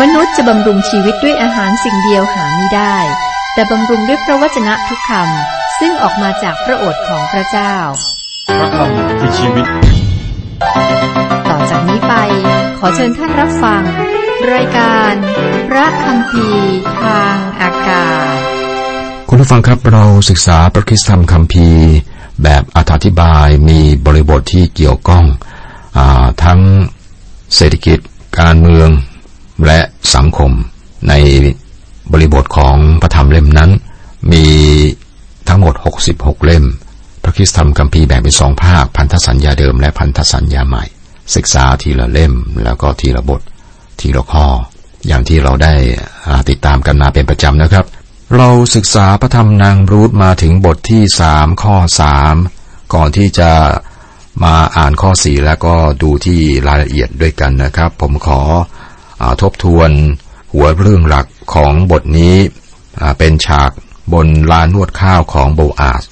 มนุษย์จะบำรุงชีวิตด้วยอาหารสิ่งเดียวหาไม่ได้ แต่บำรุงด้วยพระวจนะทุกคำซึ่งออกมาจากพระโอษฐ์ของพระเจ้า พระคำคือชีวิต ต่อจากนี้ไป ขอเชิญท่านรับฟัง รายการ พระคำพีทางอากาศ คุณผู้ฟังครับเราศึกษาพระคริสตธรรมคัมภีร์แบบอธิบายมีบริบทที่เกี่ยวข้องอาทั้งเศรษฐกิจการเมือง และสังคมในบริบทของพระธรรมเล่มนั้น มีทั้งหมด 66 เล่ม พระคิสธรรมคัมภีร์แบ่งเป็นสองภาค พันธสัญญาเดิมและพันธสัญญาใหม่ ศึกษาทีละเล่มแล้วก็ทีละบท ทีละข้อ อย่างที่เราได้ติดตามกันมาเป็นประจำนะครับ เราศึกษาพระธรรมนางรูธมาถึงบทที่สามข้อสามก่อนที่จะมาอ่านข้อสี่แล้วก็ดูที่รายละเอียดด้วยกันนะครับ ผมขอ ทบทวนหัวเรื่องหลักของบทนี้เป็นฉากบนลานนวดข้าวของโบอาส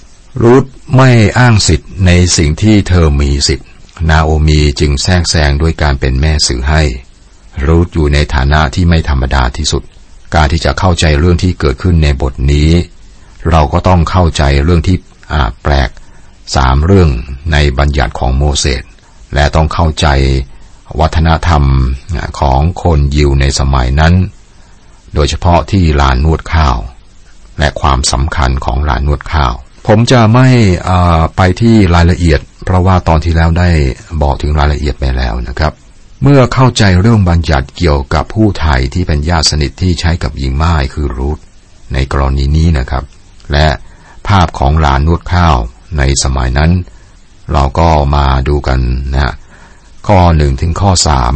รูธไม่อ้างสิทธิ์ในสิ่งที่เธอมีสิทธิ์ นาโอมีจึงแทรกแซงด้วยการเป็นแม่สื่อให้ รูธอยู่ในฐานะที่ไม่ธรรมดาที่สุด การที่จะเข้าใจเรื่องที่เกิดขึ้นในบทนี้ เราก็ต้องเข้าใจเรื่องที่แปลกสามเรื่องในบัญญัติของโมเสสและต้องเข้าใจ วัฒนธรรมของคนยิวในสมัยนั้น โดยเฉพาะที่ลานนวดข้าว และความสำคัญของลานนวดข้าว ผมจะไม่ไปที่รายละเอียด เพราะว่าตอนที่แล้วได้บอกถึงรายละเอียดไปแล้วนะครับ เมื่อเข้าใจเรื่องบัญญัติเกี่ยวกับผู้ไทยที่เป็นญาติสนิทที่ใช้กับหญิงม่ายคือรูทในกรณีนี้นะครับ และภาพของลานนวดข้าวในสมัยนั้น เราก็มาดูกันนะฮะ ข้อหนึ่งถึงข้อสาม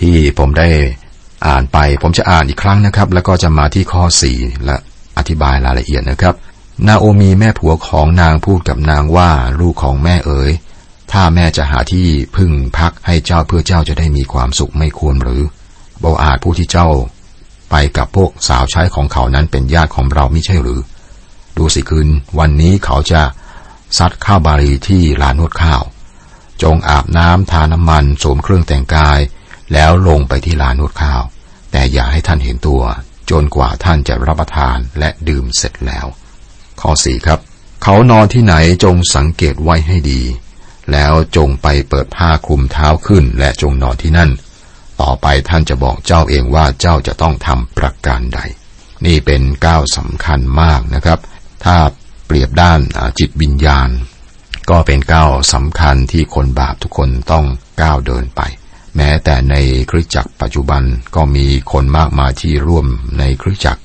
ที่ผมได้อ่านไป ผมจะอ่านอีกครั้งนะครับ แล้วก็จะมาที่ข้อสี่และอธิบายรายละเอียดนะครับ นาโอมีแม่ผัวของนางพูดกับนางว่าลูกของแม่เอ๋ยถ้าแม่จะหาที่พึ่งพักให้เจ้าเพื่อเจ้าจะได้มีความสุขไม่ควรหรือโบอาจผู้ที่เจ้า ไปกับพวกสาวใช้ของเขานั้นเป็นญาติของเราไม่ใช่หรือ ดูสิคืนวันนี้เขาจะซัดข้าวบารีที่ลานนวดข้าว จงอาบน้ำทาน้ำมันสวมเครื่องแต่งกาย แล้วลงไปที่ลานนวดข้าว แต่อย่าให้ท่านเห็นตัว จนกว่าท่านจะรับประทานและดื่มเสร็จแล้ว ข้อสี่ครับ เขานอนที่ไหนจงสังเกตไว้ให้ดี แล้วจงไปเปิดผ้าคลุมเท้าขึ้นและจงนอนที่นั่น ต่อไปท่านจะบอกเจ้าเองว่าเจ้าจะต้องทำประการใด นี่เป็นก้าวสำคัญมากนะครับ ถ้าเปรียบด้านจิตวิญญาณ ก็เป็นก้าวสำคัญที่คนบาปทุกคนต้องก้าวเดินไป แม้แต่ในคริสตจักรปัจจุบันก็มีคนมากมายที่ร่วมในคริสตจักร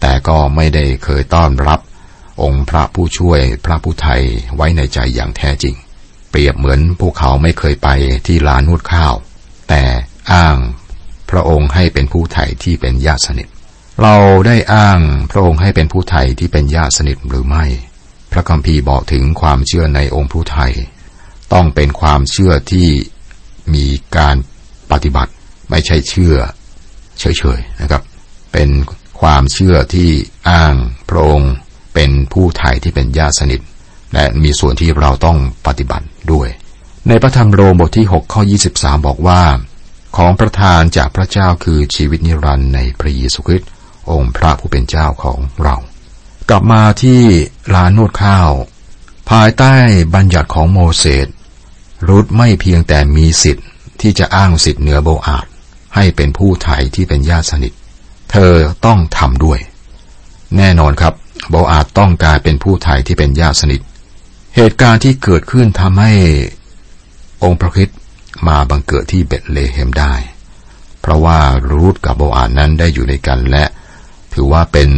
แต่ก็ไม่ได้เคยต้อนรับองค์พระผู้ช่วยพระผู้ไทยไว้ในใจอย่างแท้จริง เปรียบเหมือนพวกเขาไม่เคยไปที่ลานนวดข้าว แต่อ้างพระองค์ให้เป็นผู้ไทยที่เป็นญาติสนิท เราได้อ้างพระองค์ให้เป็นผู้ไทยที่เป็นญาติสนิทหรือไม่ พระคัมภีร์บอกถึงความเชื่อในองค์ผู้ไทย ต้องเป็นความเชื่อที่มีการปฏิบัติ ไม่ใช่เชื่อเฉยๆนะครับ เป็นความเชื่อที่อ้างพระองค์เป็นผู้ไทยที่เป็นญาติสนิท และมีส่วนที่เราต้องปฏิบัติด้วย ในพระธรรมโรมบทที่ 6 ข้อ 23 บอกว่า ของประทานจากพระเจ้าคือชีวิตนิรันดร์ในพระเยซูคริสต์องค์พระผู้เป็นเจ้าของเรา กลับมาที่ลานนวดข้าว ภายใต้บัญญัติของโมเสสรุธไม่เพียงแต่มีสิทธิ์ที่จะอ้างสิทธิ์เหนือโบอาดให้เป็นผู้ไทยที่เป็นญาติสนิท เธอต้องทำด้วย แน่นอนครับโบอาดต้องการเป็นผู้ไทยที่เป็นญาติสนิท เหตุการณ์ที่เกิดขึ้นทำให้องค์พระคริสต์มาบังเกิดที่เบตเลเฮมได้ เพราะว่ารูธกับโบอาดนั้นได้อยู่ในกันและ ถือว่าเป็น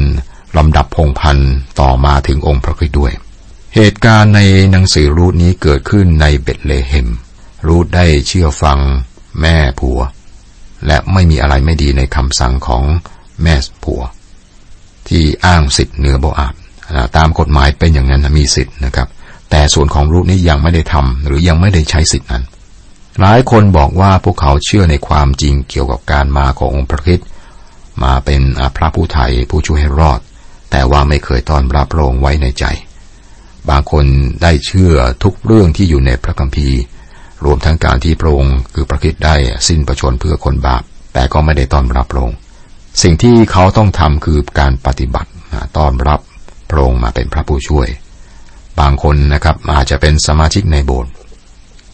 ลำดับพงพันธ์ต่อมาถึงองค์พระคริสต์ด้วย เหตุการณ์ในหนังสือรูธนี้เกิดขึ้นในเบตเลเฮม รูธได้เชื่อฟังแม่ผัว และไม่มีอะไรไม่ดีในคำสั่งของแม่ผัว ที่อ้างสิทธิ์เหนือโบอาบตามกฎหมายเป็นอย่างนั้นมีสิทธิ์นะครับ แต่ส่วนของรูปนี้ยังไม่ได้ทำหรือยังไม่ได้ใช้สิทธินั้น หลายคนบอกว่าพวกเขาเชื่อในความจริงเกี่ยวกับการมาขององค์พระคริสต์มาเป็นอาพระผู้ไทยผู้ช่วยให้รอด แต่ว่าไม่เคยต้อนรับพระองค์ไว้ในใจ บางคนได้เชื่อทุกเรื่องที่อยู่ในพระคัมภีร์ รวมทั้งการที่พระองค์คือพระคริสต์ได้สิ้นประชนเพื่อคนบาป แต่ก็ไม่ได้ต้อนรับพระองค์สิ่งที่เขาต้องทำคือการปฏิบัติต้อนรับพระองค์มาเป็นพระผู้ช่วย บางคนนะครับอาจจะเป็นสมาชิกในโบสถ์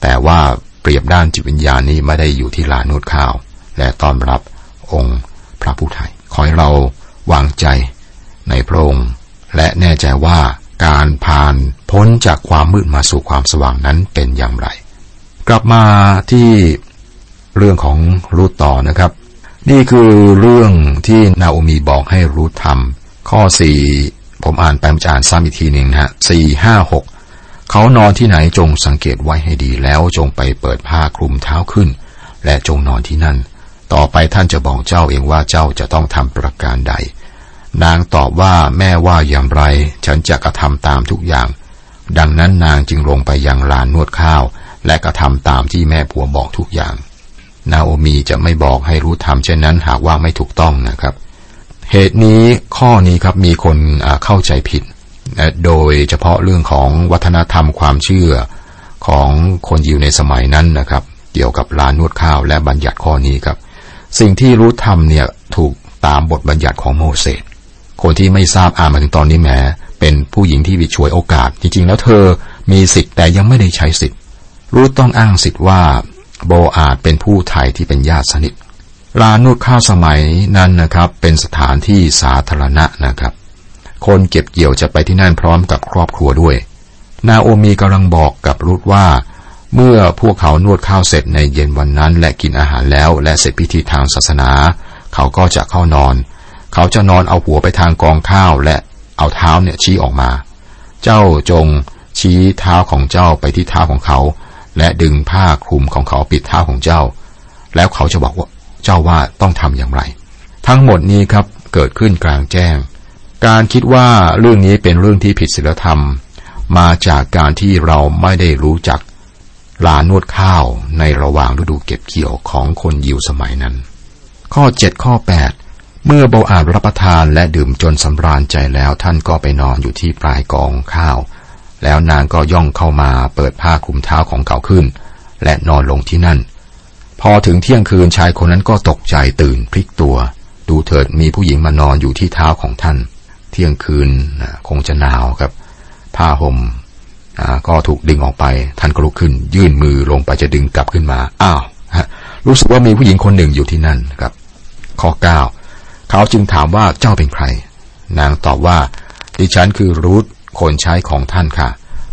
แต่ว่าเปรียบด้านจิตวิญญาณนี้ไม่ได้อยู่ที่ลานนวดข้าว และต้อนรับองค์พระผู้ไทยขอให้เราวางใจ ในพระองค์ และแน่ใจว่าการผ่านพ้นจากความมืดมาสู่ความสว่างนั้นเป็นอย่างไร กลับมาที่เรื่องของรูตต่อนะครับ นี่คือเรื่องที่นาโอมีบอกให้รูททำข้อสี่ผมอ่านไปอาจารย์ซ้ำอีกทีหนึ่งนะฮะสี่ห้าหกเขานอนที่ไหนจงสังเกตไว้ให้ดีแล้วจงไปเปิดผ้าคลุมเท้าขึ้น และจงนอนที่นั่น ต่อไปท่านจะบอกเจ้าเองว่าเจ้าจะต้องทำประการใด นางตอบว่าแม่ว่าอย่างไร ฉันจะกระทำตามทุกอย่าง ดังนั้นนางจึงลงไปยังลานนวดข้าว และกระทำตามที่แม่ผัวบอกทุกอย่าง นาโอมีจะไม่บอกให้รู้ทำเช่นนั้นหากว่าไม่ถูกต้องนะครับ เหตุนี้ข้อนี้ครับมีคนเข้าใจผิด โดยเฉพาะเรื่องของวัฒนธรรมความเชื่อของคนอยู่ในสมัยนั้นนะครับ เกี่ยวกับลานนวดข้าวและบัญญัติข้อนี้ครับ สิ่งที่รู้ทำเนี่ยถูกตามบทบัญญัติของโมเสส คนที่ไม่ทราบอ่านมาถึงตอนนี้แหมเป็นผู้หญิงที่วิช่วยโอกาส จริงๆ แล้วเธอมีสิทธิ์แต่ยังไม่ได้ใช้สิทธิ์ รู้ต้องอ้างสิทธิ์ว่าโบอาจเป็นผู้ไทยที่เป็นญาติสนิทลานนวดข้าวสมัยนั้นนะครับ เป็นสถานที่สาธารณะนะครับ คนเก็บเกี่ยวจะไปที่นั่นพร้อมกับครอบครัวด้วย นาโอมีกำลังบอกกับรุธว่า เมื่อพวกเขานวดข้าวเสร็จในเย็นวันนั้น และกินอาหารแล้วและเสร็จพิธีทางศาสนา เขาก็จะเข้านอน เขาจะนอนเอาหัวไปทางกองข้าวและเอาเท้าเนี่ยชี้ออกมา เจ้าจงชี้เท้าของเจ้าไปที่เท้าของเขา และดึงผ้าคลุมของเขาปิดเท้าของเจ้า แล้วเขาจะบอกว่าเจ้าว่าต้องทำอย่างไร ทั้งหมดนี้ครับเกิดขึ้นกลางแจ้ง การคิดว่าเรื่องนี้เป็นเรื่องที่ผิดศีลธรรม มาจากการที่เราไม่ได้รู้จักลานวดข้าวในระหว่างฤดูเก็บเกี่ยวของคนยิวสมัยนั้น ข้อ 7 ข้อ 8 เมื่อโบอาบรับประทานและดื่มจนสำราญใจแล้วท่านก็ไปนอนอยู่ที่ปลายกองข้าว แล้วนางก็ย่องเข้ามาเปิดผ้าคลุมเท้าของเขาขึ้น และนอนลงที่นั่น พอถึงเที่ยงคืนชายคนนั้นก็ตกใจตื่นพลิกตัว ดูเถิดมีผู้หญิงมานอนอยู่ที่เท้าของท่าน เที่ยงคืนคงจะหนาวครับ ผ้าห่มก็ถูกดึงออกไป ท่านก็ลุกขึ้น ยื่นมือลงไปจะดึงกลับขึ้นมา อ้าวรู้สึกว่ามีผู้หญิงคนหนึ่งอยู่ที่นั่นครับ ข้อเก้า เขาจึงถามว่าเจ้าเป็นใคร นางตอบว่า ดิฉันคือรูทคนใช้ของท่านค่ะ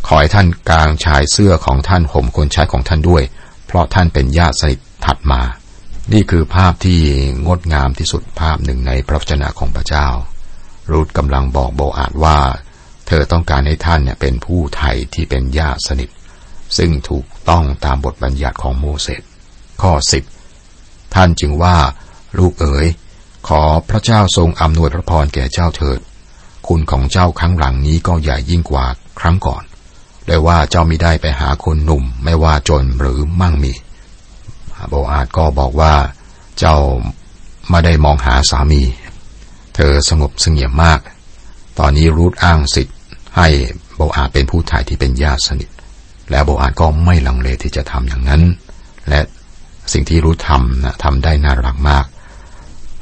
ขอให้ท่านกางชายเสื้อของท่านห่มคนใช้ของท่านด้วย เพราะท่านเป็นญาติสนิทถัดมา นี่คือภาพที่งดงามที่สุดภาพหนึ่งในพระวจนะของพระเจ้า รูทกำลังบอกโบอาดว่า เธอต้องการให้ท่านเนี่ยเป็นผู้ไทยที่เป็นญาติสนิท ซึ่งถูกต้องตามบทบัญญัติของโมเสสข้อสิบท่านจึงว่าลูกเอ๋ย ขอพระเจ้าทรงอำนวยพระพรแก่เจ้าเถิด คุณของเจ้าครั้งหลังนี้ก็ใหญ่ยิ่งกว่าครั้งก่อนได้ว่าเจ้ามิได้ไปหาคนหนุ่ม ไม่ว่าจนหรือมั่งมีโบอาดก็บอกว่าเจ้าไม่ได้มองหาสามี เธอสงบเสงี่ยมมาก ตอนนี้รูทอ้างสิทธิ์ให้โบอาดเป็นผู้ถ่ายที่เป็นญาติสนิท และโบอาดก็ไม่ลังเลที่จะทำอย่างนั้น และสิ่งที่รูททำนะทำได้น่ารักมาก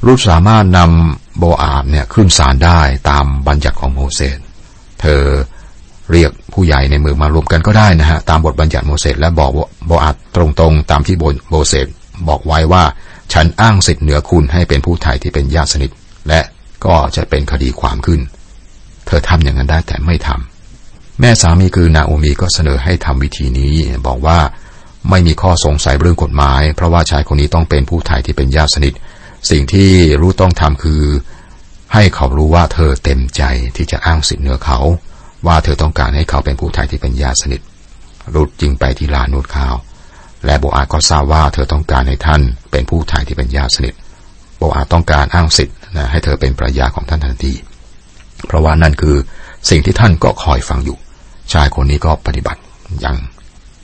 รูธสามารถนำโบอาบเนี่ยขึ้นศาลได้ตามบัญญัติของโมเสส เธอเรียกผู้ใหญ่ในเมืองมารวมกันก็ได้นะฮะตามบทบัญญัติโมเสสและบอกโบอาบตรงๆ ตามที่โมเสสบอกไว้ว่าฉันอ้างสิทธิ์เหนือคุณให้เป็นผู้ไทยที่เป็นญาติสนิท และก็จะเป็นคดีความขึ้น เธอทำอย่างนั้นได้แต่ไม่ทำแม่สามีคือนาโอมีก็เสนอให้ทำวิธีนี้ บอกว่าไม่มีข้อสงสัยเรื่องกฎหมาย เพราะว่าชายคนนี้ต้องเป็นผู้ไทยที่เป็นญาติสนิท สิ่งที่รู้ต้องทำคือ ให้เขารู้ว่าเธอเต็มใจที่จะอ้างสิทธิ์เหนือเขา ว่าเธอต้องการให้เขาเป็นผู้ไทยที่เป็นญาติสนิทรุดจึงไปที่ลานนวดข้าว และโบอาก็ทราบว่าเธอต้องการให้ท่านเป็นผู้ไทยที่เป็นญาติสนิทโบอาต้องการอ้างสิทธิ์นะให้เธอเป็นภรรยาของท่านทันทีเพราะว่านั่นคือสิ่งที่ท่านก็คอยฟังอยู่ ชายคนนี้ก็ปฏิบัติอย่าง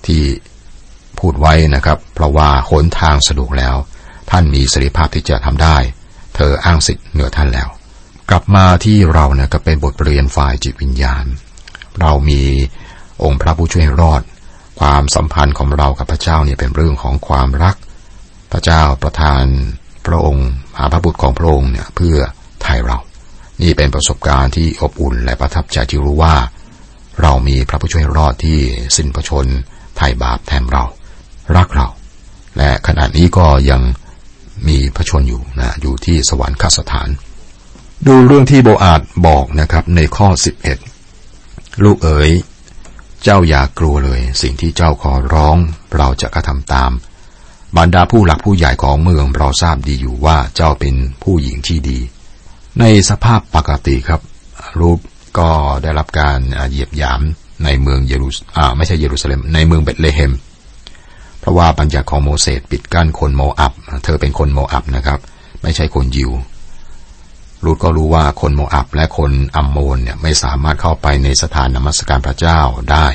ที่พูดไว้นะครับ เพราะว่าหนทางสะดวกแล้ว ท่านมีสิริภาพที่จะทำได้ เธออ้างสิทธิ์เหนือท่านแล้ว กลับมาที่เราเนี่ยก็เป็นบทเรียนฝ่ายจิตวิญญาณ เรามีองค์พระผู้ช่วยรอด ความสัมพันธ์ของเรากับพระเจ้าเนี่ยเป็นเรื่องของความรัก พระเจ้าประทานพพระองค์หาพระบุตรของพระองค์เนี่ยเพื่อไถ่เรา นี่เป็นประสบการณ์ที่อบอุ่นและประทับใจที่รู้ว่า เรามีพระผู้ช่วยรอดที่สิ้นพระชนไถ่บาปแทนเรา รักเรา และขณะนี้ก็ยัง มีพระชนอยู่นะอยู่ที่สวรรคสถาน ดูเรื่องที่โบอาดบอกนะครับ ในข้อ 11 ลูกเอ๋ยเจ้าอย่ากลัวเลย สิ่งที่เจ้าขอร้อง เราจะกระทำตาม บรรดาผู้หลักผู้ใหญ่ของเมืองเราทราบดีอยู่ว่าเจ้าเป็นผู้หญิงที่ดี ในสภาพปกติครับ รูธก็ได้รับการเหยียดหยามในเมืองเยรูอ่าไม่ใช่เยรูซาเล็มในเมืองเบตเลเฮม เพราะว่าบัญญัติของโมเสสปิดกั้นคนโมอับ เธอเป็นคนโมอับนะครับ ไม่ใช่คนยิว รูธก็รู้ว่าคนโมอับและคนอัมโมนเนี่ยไม่สามารถเข้าไปในสถานนมัสการพระเจ้าได้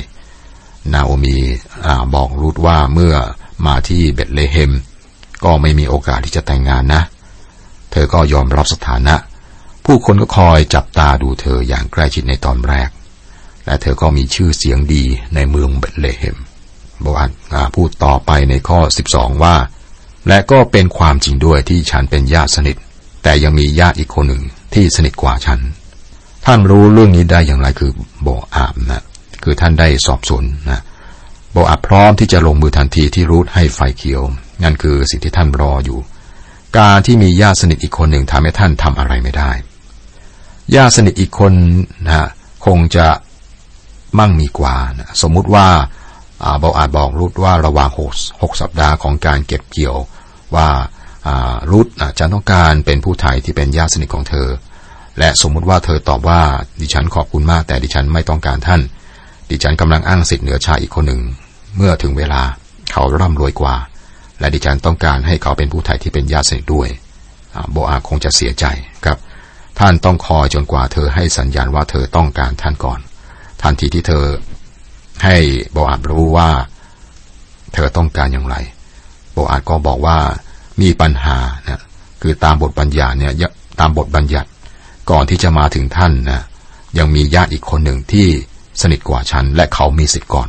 นาโอมีบอกรูธว่าเมื่อมาที่เบตเลเฮม ก็ไม่มีโอกาสที่จะแต่งงานนะ เธอก็ยอมรับสถานะ ผู้คนก็คอยจับตาดูเธออย่างใกล้ชิดในตอนแรก และเธอก็มีชื่อเสียงดีในเมืองเบตเลเฮม โบอัดพูดต่อไปในข้อ 12 ว่า และก็เป็นความจริงด้วยที่ฉันเป็นญาติสนิท แต่ยังมีญาติอีกคนหนึ่งที่สนิทกว่าฉัน ท่านรู้เรื่องนี้ได้อย่างไรคือโบอาบนะคือท่านได้สอบสวนนะโบอาบพร้อมที่จะลงมือทันทีที่รู้ให้ไฟเขียว นั่นคือสิ่งที่ท่านรออยู่ การที่มีญาติสนิทอีกคนหนึ่งทำให้ท่านทำอะไรไม่ได้ญาติสนิทอีกคนนะคงจะมั่งมีกว่านะสมมุติว่า เบาอาจบอกรุดว่าระหว่างหกสัปดาห์ของการเก็บเกี่ยวว่ารุดจะต้องการเป็นผู้ไทยที่เป็นญาติสนิทของเธอ และสมมุติว่าเธอตอบว่าดิฉันขอบคุณมากแต่ดิฉันไม่ต้องการท่าน ดิฉันกำลังอ้างสิทธิ์เหนือชายอีกคนหนึ่ง เมื่อถึงเวลาเขาร่ำรวยกว่า และดิฉันต้องการให้เขาเป็นผู้ไทยที่เป็นญาติสนิทด้วยโบอาคงจะเสียใจครับ ท่านต้องคอยจนกว่าเธอให้สัญญาณว่าเธอต้องการท่านก่อน ทันทีที่เธอ ให้โบอาดรู้ว่า เธอต้องการอย่างไร โบอาดก็บอกว่ามีปัญหานะคือตามบทบัญญัติเนี่ยตามบทบัญญัติ ก่อนที่จะมาถึงท่านนะยังมีญาติอีกคนหนึ่งที่สนิทกว่าฉัน และเขามีสิทธิ์ก่อน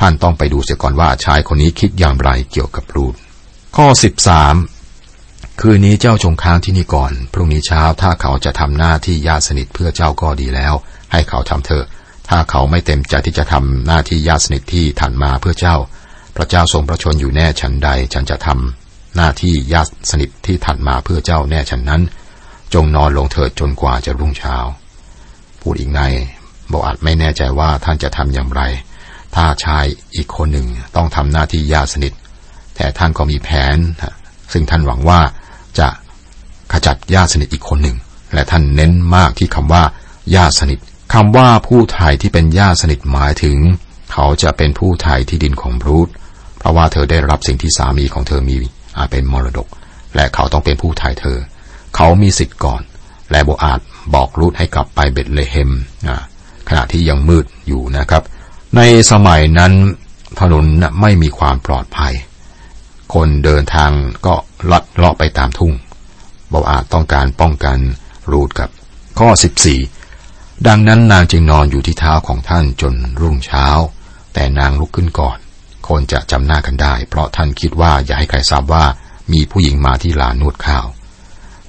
ท่านต้องไปดูเสียก่อนว่าชายคนนี้คิดอย่างไรเกี่ยวกับรูดข้อสิบสามคืนนี้เจ้าจงค้างที่นี่ก่อน พรุ่งนี้เช้าถ้าเขาจะทำหน้าที่ญาติสนิทเพื่อเจ้าก็ดีแล้ว ให้เขาทำเถอะ ถ้าเขาไม่เต็มใจที่จะทำหน้าที่ญาติสนิทที่ถันมาเพื่อเจ้า พระเจ้าทรงพระชนอยู่แน่ฉันใด ฉันจะทำหน้าที่ญาติสนิทที่ถัดมาเพื่อเจ้าแน่ฉันนั้น จงนอนลงเถิดจนกว่าจะรุ่งเช้า พูดอีกในบอกอาจไม่แน่ใจว่าท่านจะทำอย่างไร ถ้าชายอีกคนหนึ่งต้องทำหน้าที่ญาติสนิท แต่ท่านก็มีแผน ซึ่งท่านหวังว่าจะขจัดญาติสนิทอีกคนหนึ่ง และท่านเน้นมากที่คำว่าญาติสนิท คำว่าผู้ไทยที่เป็นญาติสนิทหมายถึง เขาจะเป็นผู้ไทยที่ดินของรูธเพราะว่าเธอได้รับสิ่งที่สามีของเธอมีอาจเป็นมรดก และเขาต้องเป็นผู้ไทยเธอ เขามีสิทธิ์ก่อน และโบอาจบอกรูธให้กลับไปเบตเลเฮมขณะที่ยังมืดอยู่นะครับ ในสมัยนั้นถนนไม่มีความปลอดภัย คนเดินทางก็ลัดเลาะไปตามทุ่งโบอาจต้องการป้องกันรูดกับ ข้อ 14 ดังนั้นนางจึงนอนอยู่ที่เท้าของท่านจนรุ่งเช้า แต่นางลุกขึ้นก่อน คนจะจำหน้ากันได้ เพราะท่านคิดว่าอย่าให้ใครทราบว่ามีผู้หญิงมาที่ลานนวดข้าว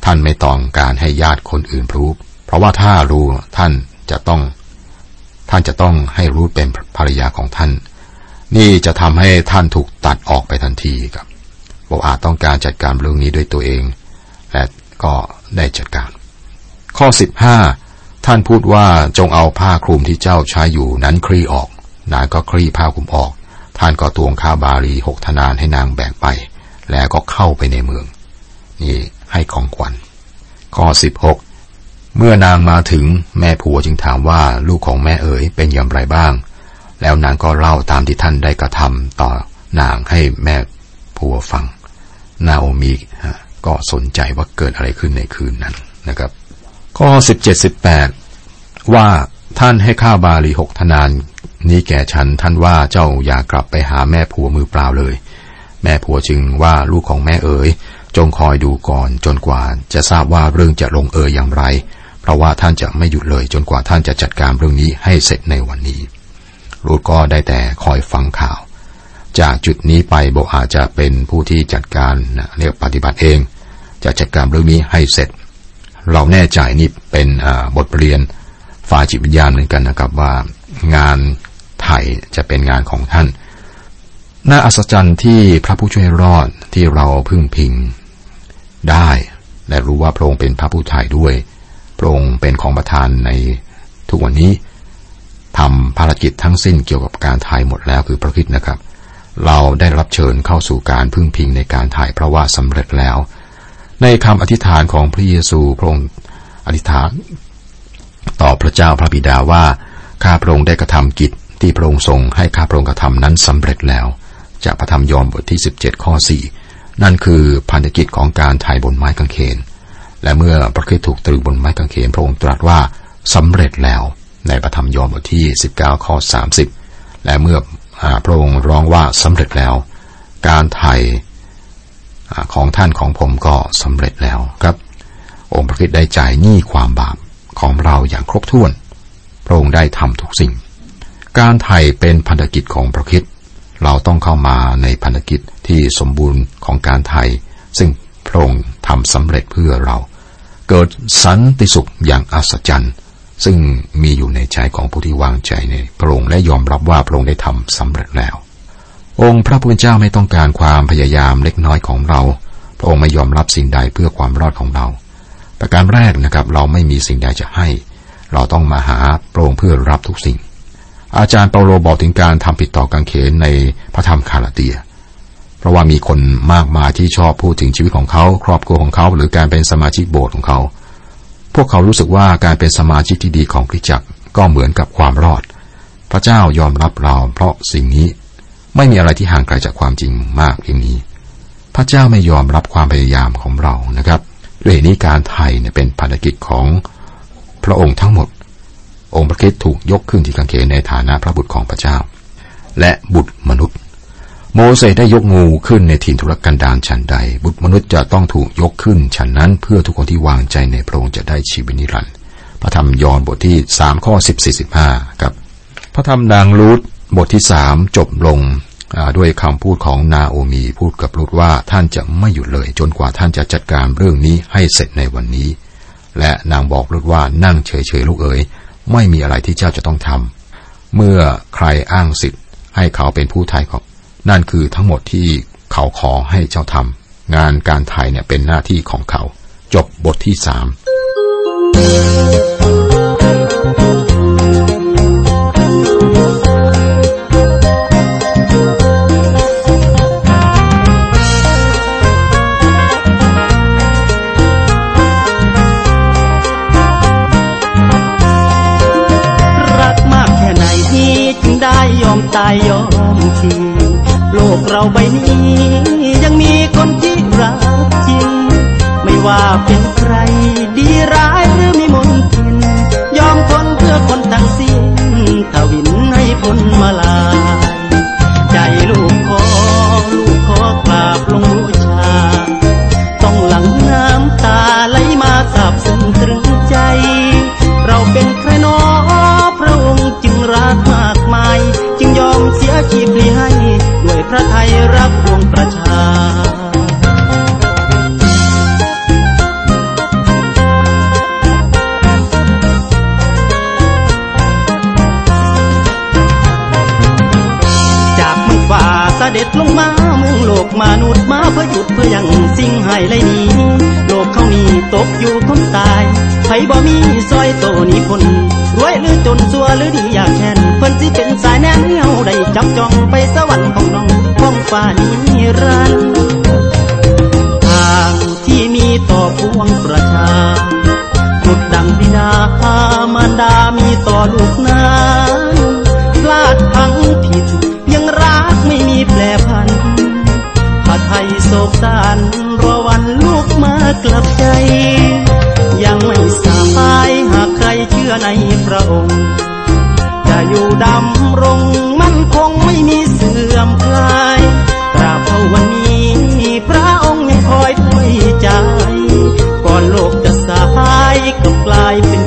ท่านไม่ต้องการให้ญาติคนอื่นรู้ เพราะว่าถ้ารู้ท่านจะต้อง ท่านจะต้องให้รู้เป็นภรรยาของท่าน นี่จะทำให้ท่านถูกตัดออกไปทันทีครับโบอาจต้องการจัดการเรื่องนี้ด้วยตัวเอง และก็ได้จัดการ ข้อสิบห้า ท่านพูดว่าจงเอาผ้าคลุมที่เจ้าใช้อยู่นั้นคลี่ออก นางก็คลี่ผ้าคลุมออก ท่านก็ตวงข้าบาลีหกธนานให้นางแบกไป แล้วก็เข้าไปในเมือง นี่ให้ของขวัญ ข้อสิบหกเมื่อนางมาถึงแม่ผัวจึงถามว่าลูกของแม่เอ๋ยเป็นอย่างไรบ้าง แล้วนางก็เล่าตามที่ท่านได้กระทำต่อนางให้แม่ผัวฟัง นาโอมีก็สนใจว่าเกิดอะไรขึ้นในคืนนั้นนะครับ ข้อสิบเจ็ดสิบแปดว่าท่านให้ข้าบาลีหกทนาน นี้แก่ฉันท่านว่าเจ้าอย่ากลับไปหาแม่ผัวมือเปล่าเลย แม่ผัวจึงว่าลูกของแม่เอ๋ย จงคอยดูก่อนจนกว่าจะทราบว่าเรื่องจะลงเอยอย่างไร เพราะว่าท่านจะไม่หยุดเลย จนกว่าท่านจะจัดการเรื่องนี้ให้เสร็จในวันนี้รูดก็ได้แต่คอยฟังข่าว จากจุดนี้ไปโบอาจจะเป็นผู้ที่จัดการเรียกปฏิบัติเอง จะจัดการเรื่องนี้ให้เสร็จ เราแน่ใจนี่เป็นบทเรียนฝ่ายจิตวิญญาณเหมือนกันนะครับว่างานไถ่จะเป็นงานของท่าน น่าอัศจรรย์ที่พระผู้ช่วยรอดที่เราพึ่งพิงได้ และรู้ว่าพระองค์เป็นพระผู้ไถ่ด้วย พระองค์เป็นของประทานในทุกวันนี้ทำภารกิจทั้งสิ้นเกี่ยวกับการถ่ายหมดแล้วคือพระคิดนะครับ เราได้รับเชิญเข้าสู่การพึ่งพิงในการถ่ายเพราะว่าสำเร็จแล้ว ในคำอธิษฐานของพระเยซูพระองค์อธิษฐาน ต่อพระเจ้าพระบิดาว่าข้าพระองค์ได้กระทำกิจที่พระองค์ทรงให้ข้าพระองค์กระทำนั้นสำเร็จแล้ว จากพระธรรมยอห์นบทที่ 17 ข้อ 4 นั่นคือพันธกิจของการถ่ายบนไม้กางเขน และเมื่อพระคริสต์ถูกตรึงบนไม้กางเขนพระองค์ตรัสว่าสำเร็จแล้ว ในพระธรรมยอห์นบทที่ 19 ข้อ 30 และเมื่อพระองค์ร้องว่าสำเร็จแล้ว การไถ่ ของท่านของผมก็สำเร็จแล้วครับ องค์พระคิดได้จ่ายหนี้ความบาปของเราอย่างครบถ้วน พระองค์ได้ทำทุกสิ่ง การไถ่เป็นพันธกิจของพระคิดเราต้องเข้ามาในพันธกิจที่สมบูรณ์ของการไถ่ซึ่งพระองค์ทำสำเร็จเพื่อเรา เกิดสันติสุขอย่างอัศจรรย์ซึ่งมีอยู่ในใจของผู้ที่วางใจในพระองค์และยอมรับว่าพระองค์ได้ทำสำเร็จแล้ว องค์พระผู้เป็นเจ้าไม่ต้องการความพยายามเล็กน้อยของเรา พระองค์ไม่ยอมรับสิ่งใดเพื่อความรอดของเรา ประการแรกนะครับเราไม่มีสิ่งใดจะให้ เราต้องมาหาพระองค์เพื่อรับทุกสิ่ง อาจารย์เปาโลบอกถึงการทำผิดต่อกังเขนในพระธรรมคาราเตีย เพราะว่ามีคนมากมายที่ชอบพูดถึงชีวิตของเขา ครอบครัวของเขา หรือการเป็นสมาชิกโบสถ์ของเขา พวกเขารู้สึกว่าการเป็นสมาชิกที่ดีของคริสตจักรก็เหมือนกับความรอด พระเจ้ายอมรับเราเพราะสิ่งนี้ ไม่มีอะไรที่ห่างไกลจากความจริงมากเพียงนี้ พระเจ้าไม่ยอมรับความพยายามของเรานะครับด้วยเหตุนี้การไทยเนี่ยเป็นภารกิจของพระองค์ทั้งหมด องค์พระคิดถูกยกขึ้นที่กังเขนในฐานะพระบุตรของพระเจ้า และบุตรมนุษย์ โมเสสได้ยกงูขึ้นในถิ่นทุรกันดารฉันใด บุตรมนุษย์จะต้องถูกยกขึ้นฉันนั้น เพื่อทุกคนที่วางใจในพระองค์จะได้ชีวิตนิรันดร์พระธรรมยอห์นบทที่สามข้อสิบสี่สิบห้าครับ พระธรรมนางรูธ บทที่สามจบลงด้วยคำพูดของนาโอมีพูดกับรูธว่าท่านจะไม่หยุดเลยจนกว่าท่านจะจัดการเรื่องนี้ให้เสร็จในวันนี้ และนางบอกรูธว่านั่งเฉยๆลูกเอ๋ยไม่มีอะไรที่เจ้าจะต้องทำเมื่อใครอ้างสิทธิ์ ให้เขาเป็นผู้ไทยของนั่นคือทั้งหมดที่เขาขอให้เจ้าทำงานการไทยเนี่ยเป็นหน้าที่ของเขา จบบทที่สามรั ตายยอมทิ้งโลกเราใบนี้ ยังมีคนที่รักจริง ไม่ว่าเป็นใครดีร้ายหรือมีมนทิน ยอมทนเพื่อคนทั้งสิ้นทวินให้พ้นมาลาย กมนุษย์มาเพื่อหยุดเพื่อยังสิ่งให้เลยนี้โลกเขานี้ตกอยู่คงตายไผบ่มีซอยโตนี้พนรวยหรือจนสัวหรือดีอยากแค้นเพิ่นสิเป็นสายแนนเหี่ยวได้จับจองไปสวรรค์ของน้องของฟ้านี้รันทางที่มีต่อพวงประชาสุดดังบิดามารดามีต่อลูกนั้น ยโศกสารรอวันลูกมากลับใจ ยังไม่สบายหากใครเชื่อในพระองค์ จะอยู่ดำรงมั่นคงไม่มีเสื่อมคลายตราบเท่าวันนี้พระองค์ยังคอยถ้วยใจ ก่อนโลกจะสายก็กลายเป็น